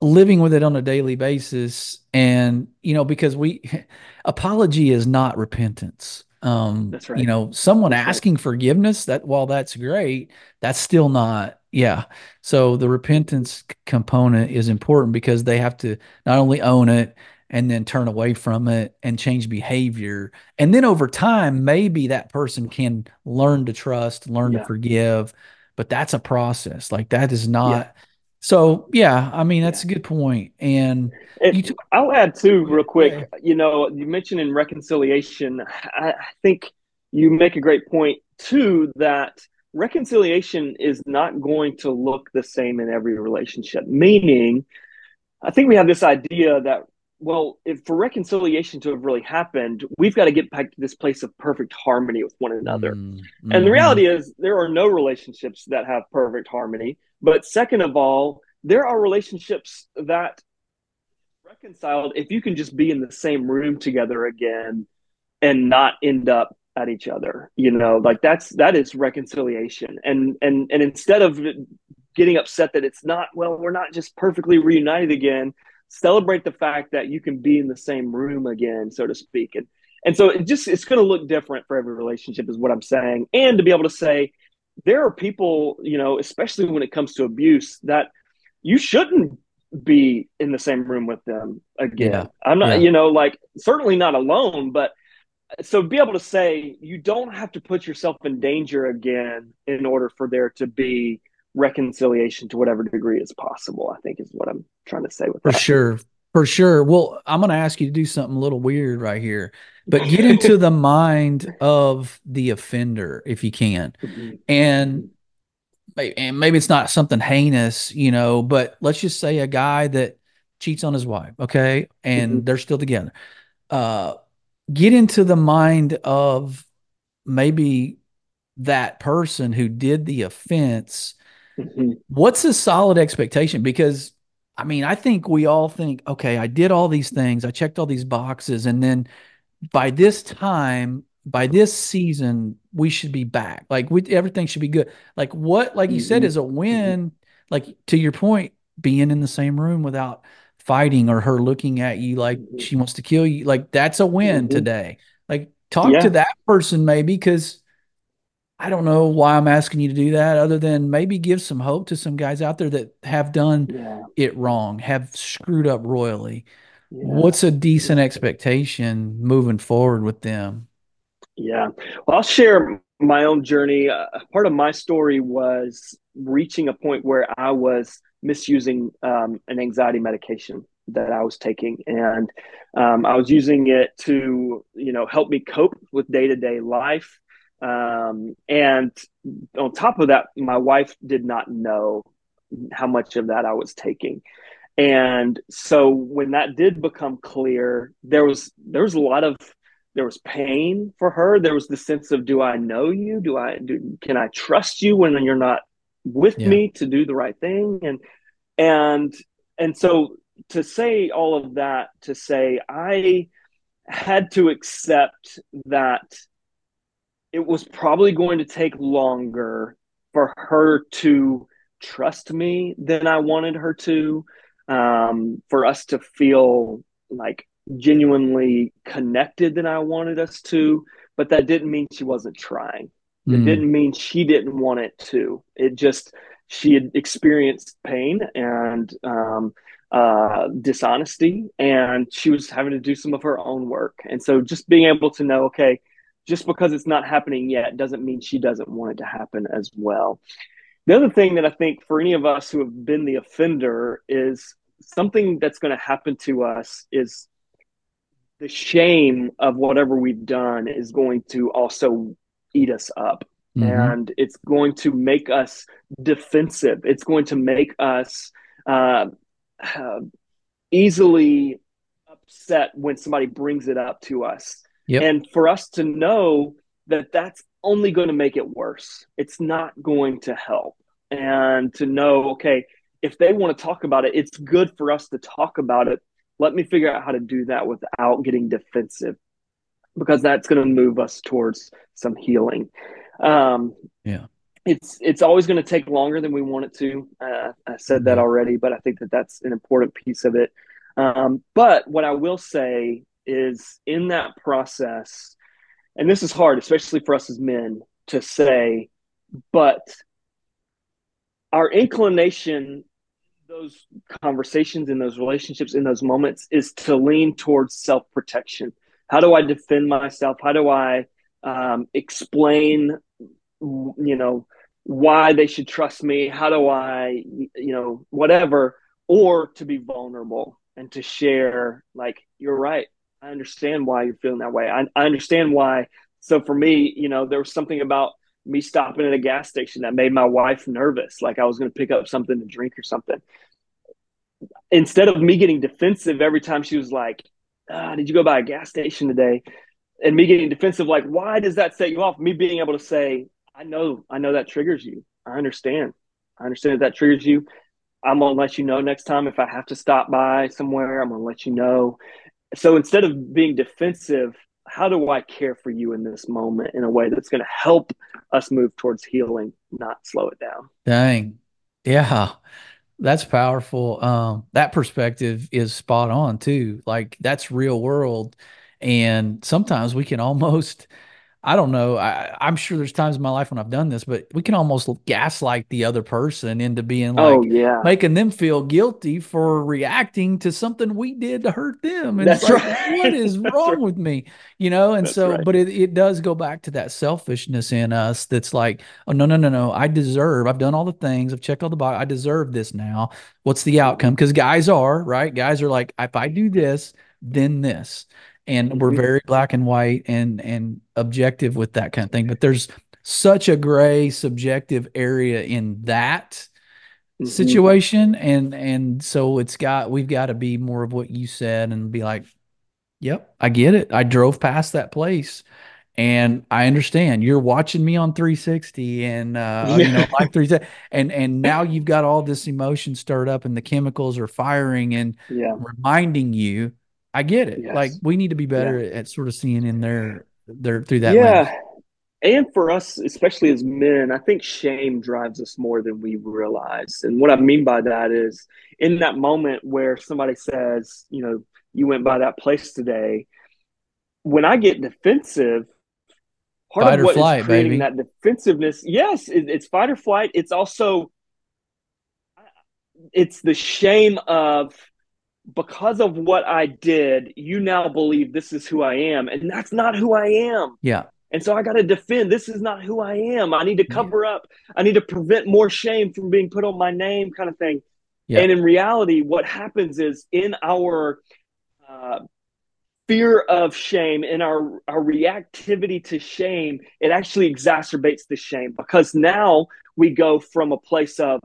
living with it on a daily basis and you know because we apology is not repentance um that's right you know someone that's asking right. forgiveness that while that's great that's still not yeah so the repentance component is important because they have to not only own it and then turn away from it and change behavior and then over time maybe that person can learn to trust learn yeah. to forgive but that's a process like that is not yeah so yeah, I mean that's a good point. And t- I'll add too, real quick. You know, you mentioned in reconciliation. I, I think you make a great point too that reconciliation is not going to look the same in every relationship. Meaning, I think we have this idea that well, if for reconciliation to have really happened, we've got to get back to this place of perfect harmony with one another. Mm-hmm. And the reality is, there are no relationships that have perfect harmony. But second of all, there are relationships that reconciled if you can just be in the same room together again and not end up at each other you know like that's that is reconciliation and and and instead of getting upset that it's not well we're not just perfectly reunited again celebrate the fact that you can be in the same room again so to speak and and so it just it's going to look different for every relationship is what i'm saying and to be able to say there are people, you know, especially when it comes to abuse, that you shouldn't be in the same room with them again. Yeah. I'm not, yeah. you know, like certainly not alone, but so be able to say you don't have to put yourself in danger again in order for there to be reconciliation to whatever degree is possible. I think is what I'm trying to say with for that. sure, for sure. Well, I'm going to ask you to do something a little weird right here but get into the mind of the offender if you can mm-hmm. and and maybe it's not something heinous you know but let's just say a guy that cheats on his wife okay and mm-hmm. they're still together uh get into the mind of maybe that person who did the offense mm-hmm. what's a solid expectation because i mean i think we all think okay i did all these things i checked all these boxes and then by this time, by this season, we should be back. Like we, everything should be good. Like what, like you mm-hmm. said, is a win. Like to your point, being in the same room without fighting or her looking at you like mm-hmm. she wants to kill you. Like that's a win mm-hmm. today. Like talk yeah. to that person maybe because I don't know why I'm asking you to do that other than maybe give some hope to some guys out there that have done yeah. it wrong, have screwed up royally. What's a decent expectation moving forward with them? Yeah. Well, I'll share my own journey. Uh, part of my story was reaching a point where I was misusing um, an anxiety medication that I was taking, and um, I was using it to, you know, help me cope with day to day life. Um, and on top of that, my wife did not know how much of that I was taking. And so when that did become clear, there was there was a lot of there was pain for her. There was the sense of, do I know you? Do I do? Can I trust you when you're not with yeah. me to do the right thing? And and and so to say all of that to say I had to accept that it was probably going to take longer for her to trust me than I wanted her to, um, for us to feel like genuinely connected than I wanted us to. But that didn't mean she wasn't trying. It mm. didn't mean she didn't want it to. It just she had experienced pain and um, uh, dishonesty, and she was having to do some of her own work. And so, just being able to know, okay, just because it's not happening yet doesn't mean she doesn't want it to happen as well. The other thing that I think for any of us who have been the offender is something that's going to happen to us is the shame of whatever we've done is going to also eat us up. Mm-hmm. And it's going to make us defensive. It's going to make us uh, uh, easily upset when somebody brings it up to us. Yep. And for us to know that that's only going to make it worse, it's not going to help. And to know, okay, if they want to talk about it, it's good for us to talk about it. Let me figure out how to do that without getting defensive because that's going to move us towards some healing. Um, yeah it's it's always going to take longer than we want it to. Uh, I said that already, but I think that that's an important piece of it. Um, but what I will say is, in that process, and this is hard, especially for us as men, to say, but our inclination, those conversations, in those relationships, in those moments, is to lean towards self protection. How do I defend myself? How do I um, explain you know why they should trust me? How do i you know whatever or to be vulnerable and to share like you're right. I understand why you're feeling that way. I, I understand why. So for me you know there was something about me stopping at a gas station that made my wife nervous like i was going to pick up something to drink or something. Instead of me getting defensive every time she was like ah, did you go by a gas station today and me getting defensive like why does that set you off me being able to say I know, I know that triggers you. I understand. I understand that, that triggers you. I'm gonna let you know next time if I have to stop by somewhere. I'm gonna let you know. So instead of being defensive, how do I care for you in this moment in a way that's to help us move towards healing, not slow it down? Dang, yeah, that's powerful. Um, that perspective is spot on too. Like that's real world, and sometimes we can almost I don't know. I, I'm sure there's times in my life when I've done this, but we can almost gaslight the other person into being oh, like, oh, yeah. making them feel guilty for reacting to something we did to hurt them. And that's like, right. what is wrong right. with me? You know? And that's so, right. but it, it does go back to that selfishness in us that's like, oh, no, no, no, no. I deserve, I've done all the things, I've checked all the box. I deserve this now. What's the outcome? Because guys are, right? Guys are like, if I do this, then this and we're mm-hmm. very black and white and and objective with that kind of thing but there's such a gray subjective area in that mm-hmm. situation and and so it's got we've got to be more of what you said and be like yep i get it i drove past that place and I understand you're watching me on 360 and uh, yeah. you know like 360 and and now you've got all this emotion stirred up and the chemicals are firing and yeah. reminding you I get it. Yes. Like we need to be better yeah. at sort of seeing in there there through that. Yeah. Lens. And for us, especially as men, I think shame drives us more than we realize. And what I mean by that is in that moment where somebody says, you know, you went by that place today, when I get defensive, part fight of what flight, is creating baby. that defensiveness, yes, it, it's fight or flight. It's also it's the shame of because of what I did, you now believe this is who I am. And that's not who I am. Yeah. And so I got to defend this is not who I am. I need to cover yeah. up. I need to prevent more shame from being put on my name, kind of thing. Yeah. And in reality, what happens is in our uh, fear of shame, in our, our reactivity to shame, it actually exacerbates the shame because now we go from a place of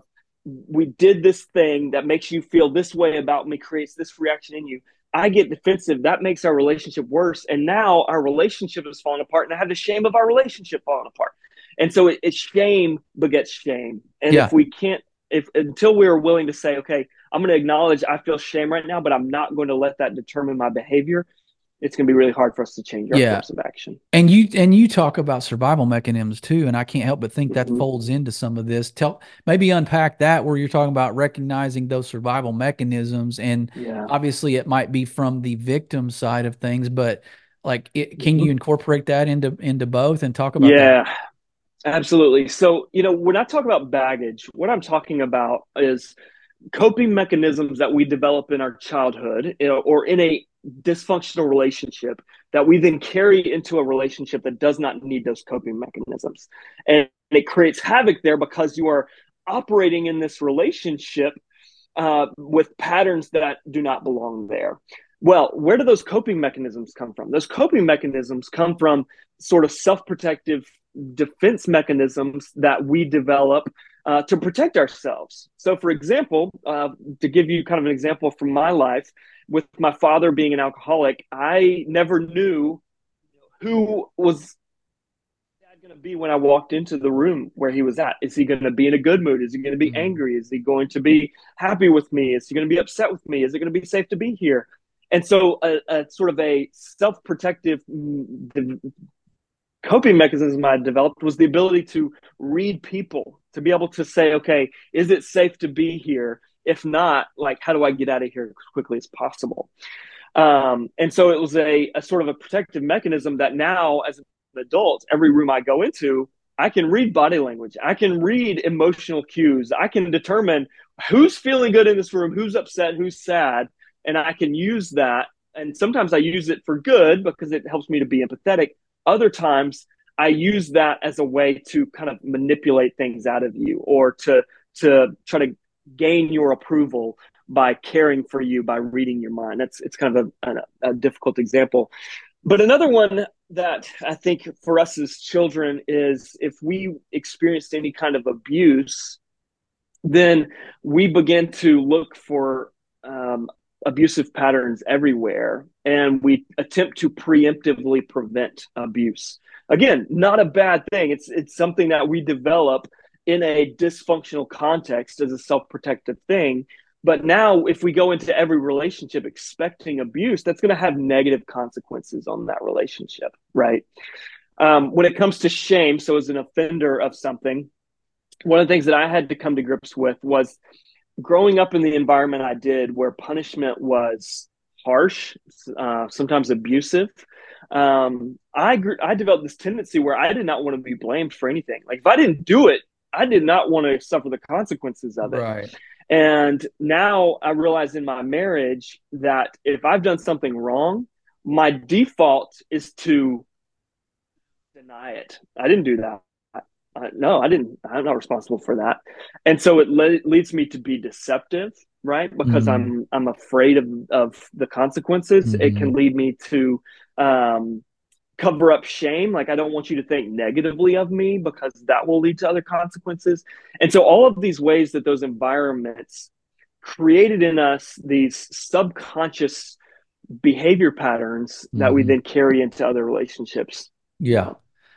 we did this thing that makes you feel this way about me, creates this reaction in you. I get defensive. That makes our relationship worse. And now our relationship is falling apart, and I have the shame of our relationship falling apart. And so it, it's shame begets shame. And yeah. if we can't, if until we are willing to say, okay, I'm going to acknowledge I feel shame right now, but I'm not going to let that determine my behavior it's going to be really hard for us to change our yeah. course of action. And you and you talk about survival mechanisms too, and I can't help but think mm-hmm. that folds into some of this. Tell maybe unpack that where you're talking about recognizing those survival mechanisms, and yeah. obviously it might be from the victim side of things, but like, it, can mm-hmm. you incorporate that into into both and talk about? Yeah, that? absolutely. So you know, when I talk about baggage, what I'm talking about is coping mechanisms that we develop in our childhood or in a dysfunctional relationship that we then carry into a relationship that does not need those coping mechanisms. And it creates havoc there because you are operating in this relationship uh, with patterns that do not belong there. Well, where do those coping mechanisms come from? Those coping mechanisms come from sort of self protective defense mechanisms that we develop uh, to protect ourselves. So, for example, uh, to give you kind of an example from my life, with my father being an alcoholic, I never knew who was dad going to be when I walked into the room where he was at. Is he going to be in a good mood? Is he going to be mm-hmm. angry? Is he going to be happy with me? Is he going to be upset with me? Is it going to be safe to be here? And so, a, a sort of a self protective coping mechanism I developed was the ability to read people, to be able to say, okay, is it safe to be here? If not, like, how do I get out of here as quickly as possible? Um, and so it was a, a sort of a protective mechanism that now, as an adult, every room I go into, I can read body language. I can read emotional cues. I can determine who's feeling good in this room, who's upset, who's sad. And I can use that. And sometimes I use it for good because it helps me to be empathetic. Other times I use that as a way to kind of manipulate things out of you or to to try to gain your approval by caring for you by reading your mind. That's it's kind of a, a, a difficult example. But another one that I think for us as children is if we experienced any kind of abuse, then we begin to look for um, abusive patterns everywhere and we attempt to preemptively prevent abuse again not a bad thing it's it's something that we develop in a dysfunctional context as a self-protective thing but now if we go into every relationship expecting abuse that's going to have negative consequences on that relationship right um, when it comes to shame so as an offender of something one of the things that i had to come to grips with was growing up in the environment I did, where punishment was harsh, uh, sometimes abusive, um, I grew, I developed this tendency where I did not want to be blamed for anything. Like if I didn't do it, I did not want to suffer the consequences of it. Right. And now I realize in my marriage that if I've done something wrong, my default is to deny it. I didn't do that uh, no, I didn't. I'm not responsible for that. And so it le- leads me to be deceptive, right? Because mm-hmm. I'm I'm afraid of of the consequences. Mm-hmm. It can mm-hmm. lead me to um, cover up shame. Like I don't want you to think negatively of me because that will lead to other consequences. And so all of these ways that those environments created in us these subconscious behavior patterns that mm-hmm. we then carry into other relationships. Yeah.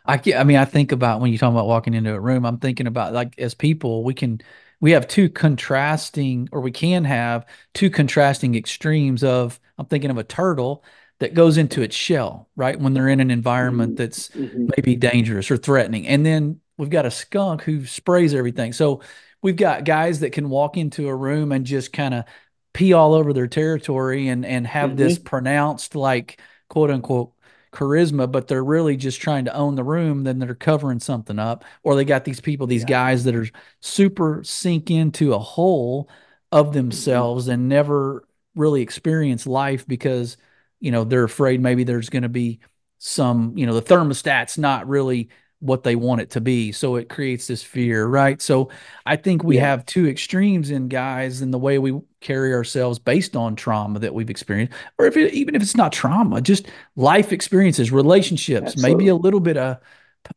I I mean, I think about when you talk about walking into a room, I'm thinking about like as people, we can we have two contrasting, or we can have two contrasting extremes of. I'm thinking of a turtle that goes into its shell, right? When they're in an environment mm-hmm. that's mm-hmm. maybe dangerous or threatening, and then we've got a skunk who sprays everything. So we've got guys that can walk into a room and just kind of pee all over their territory and and have mm-hmm. this pronounced like quote unquote charisma, but they're really just trying to own the room, then they're covering something up. Or they got these people, these yeah. guys that are super sink into a hole of mm-hmm. themselves mm-hmm. and never really experience life because, you know, they're afraid maybe there's going to be some, you know, the thermostat's not really what they want it to be. So it creates this fear, right? So I think we yeah. have two extremes in guys in the way we carry ourselves based on trauma that we've experienced, or if it, even if it's not trauma, just life experiences, relationships, Absolutely. maybe a little bit of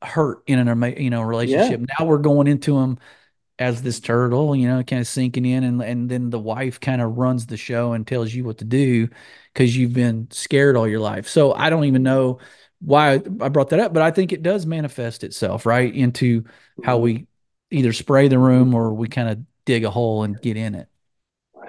hurt in an you know relationship. Yeah. Now we're going into them as this turtle, you know, kind of sinking in, and and then the wife kind of runs the show and tells you what to do because you've been scared all your life. So I don't even know why I brought that up, but I think it does manifest itself right into how we either spray the room or we kind of dig a hole and get in it.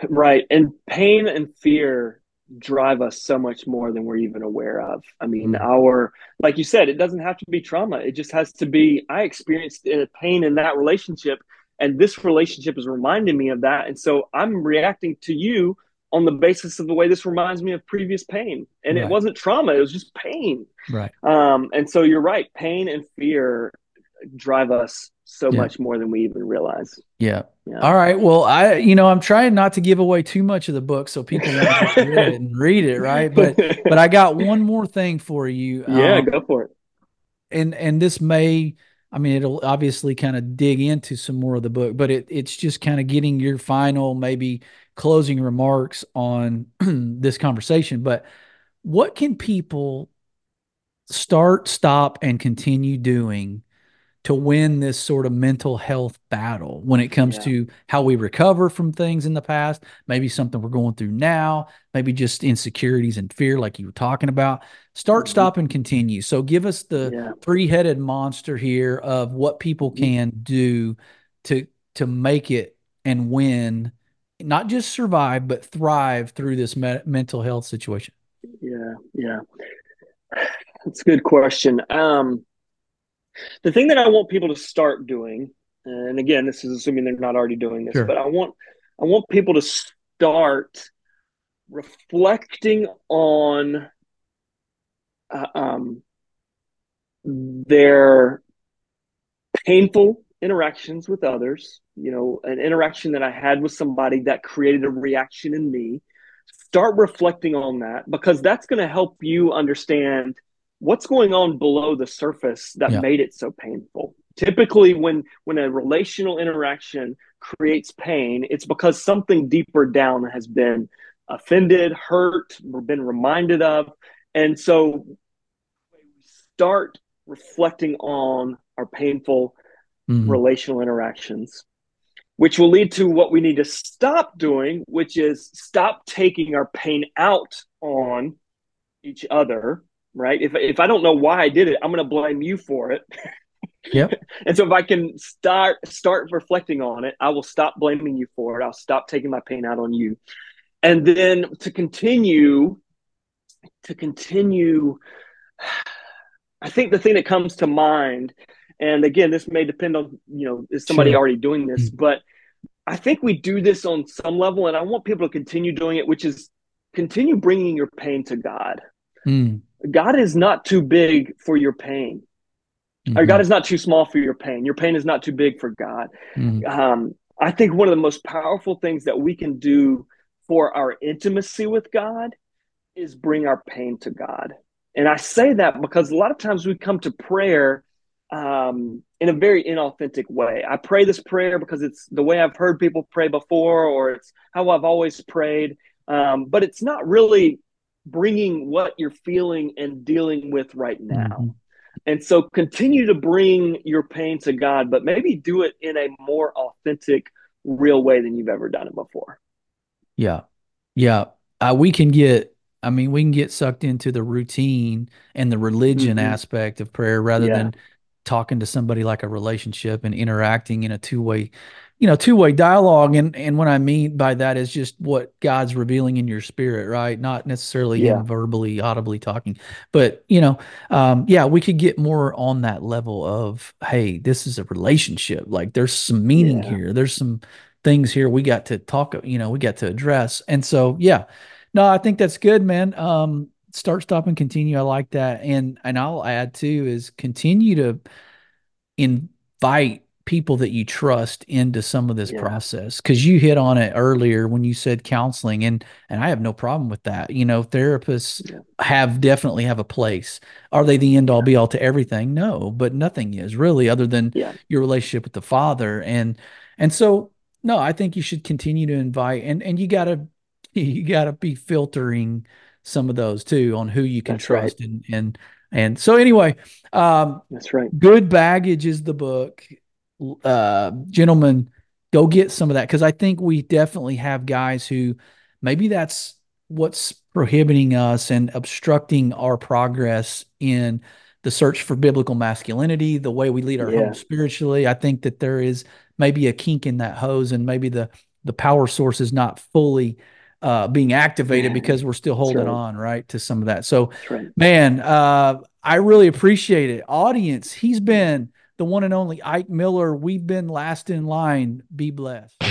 Right. And pain and fear drive us so much more than we're even aware of. I mean, mm-hmm. our, like you said, it doesn't have to be trauma. It just has to be, I experienced pain in that relationship, and this relationship is reminding me of that. And so I'm reacting to you on the basis of the way this reminds me of previous pain. And right. it wasn't trauma, it was just pain. Right. Um, and so you're right. Pain and fear drive us so yeah. much more than we even realize. Yeah. yeah. All right. Well, I, you know, I'm trying not to give away too much of the book so people read it and read it. Right. But, but I got one more thing for you. Yeah, um, go for it. And, and this may, I mean, it'll obviously kind of dig into some more of the book, but it, it's just kind of getting your final, maybe closing remarks on this conversation. But what can people start, stop, and continue doing to win this sort of mental health battle when it comes yeah. to how we recover from things in the past, maybe something we're going through now, maybe just insecurities and fear, like you were talking about. Start, mm-hmm. stop, and continue. So, give us the yeah. three headed monster here of what people mm-hmm. can do to to make it and win, not just survive but thrive through this me- mental health situation. Yeah, yeah, that's a good question. Um, the thing that I want people to start doing, and again, this is assuming they're not already doing this, sure. but I want I want people to start reflecting on uh, um, their painful interactions with others. You know, an interaction that I had with somebody that created a reaction in me. Start reflecting on that because that's going to help you understand what's going on below the surface that yeah. made it so painful typically when when a relational interaction creates pain it's because something deeper down has been offended hurt been reminded of and so we start reflecting on our painful mm-hmm. relational interactions which will lead to what we need to stop doing which is stop taking our pain out on each other right? If if I don't know why I did it, I'm going to blame you for it. Yep. and so if I can start start reflecting on it, I will stop blaming you for it. I'll stop taking my pain out on you. And then to continue to continue I think the thing that comes to mind and again this may depend on, you know, is somebody sure. already doing this, mm-hmm. but I think we do this on some level and I want people to continue doing it which is continue bringing your pain to God. Mm. God is not too big for your pain. Mm-hmm. Or God is not too small for your pain. Your pain is not too big for God. Mm-hmm. Um, I think one of the most powerful things that we can do for our intimacy with God is bring our pain to God. And I say that because a lot of times we come to prayer um, in a very inauthentic way. I pray this prayer because it's the way I've heard people pray before, or it's how I've always prayed. Um, but it's not really bringing what you're feeling and dealing with right now. Mm-hmm. And so continue to bring your pain to God, but maybe do it in a more authentic, real way than you've ever done it before. Yeah. Yeah. Uh, we can get, I mean, we can get sucked into the routine and the religion mm-hmm. aspect of prayer rather yeah. than talking to somebody like a relationship and interacting in a two way you know two-way dialogue and and what i mean by that is just what god's revealing in your spirit right? Not necessarily yeah. verbally audibly talking but you know um, yeah we could get more on that level of hey this is a relationship. Like there's some meaning yeah. here. There's some things here we got to talk you know we got to address. And so yeah. No i think that's good man. Um start stop and continue. I like that. And and i'll add too is continue to invite people that you trust into some of this yeah. process because you hit on it earlier when you said counseling and and i have no problem with that you know therapists yeah. have definitely have a place are they the end all be all to everything no but nothing is really other than yeah. your relationship with the father and and so no i think you should continue to invite and and you gotta you gotta be filtering some of those too on who you can That's trust right. and and and so anyway um That's right. Good Baggage is the book uh, gentlemen, go get some of that because I think we definitely have guys who maybe that's what's prohibiting us and obstructing our progress in the search for biblical masculinity, the way we lead our yeah. home spiritually. I think that there is maybe a kink in that hose, and maybe the the power source is not fully uh, being activated because we're still holding right. on right to some of that. So, right. man, uh, I really appreciate it. Audience, he's been the one and only Ike Miller. We've been last in line. Be blessed.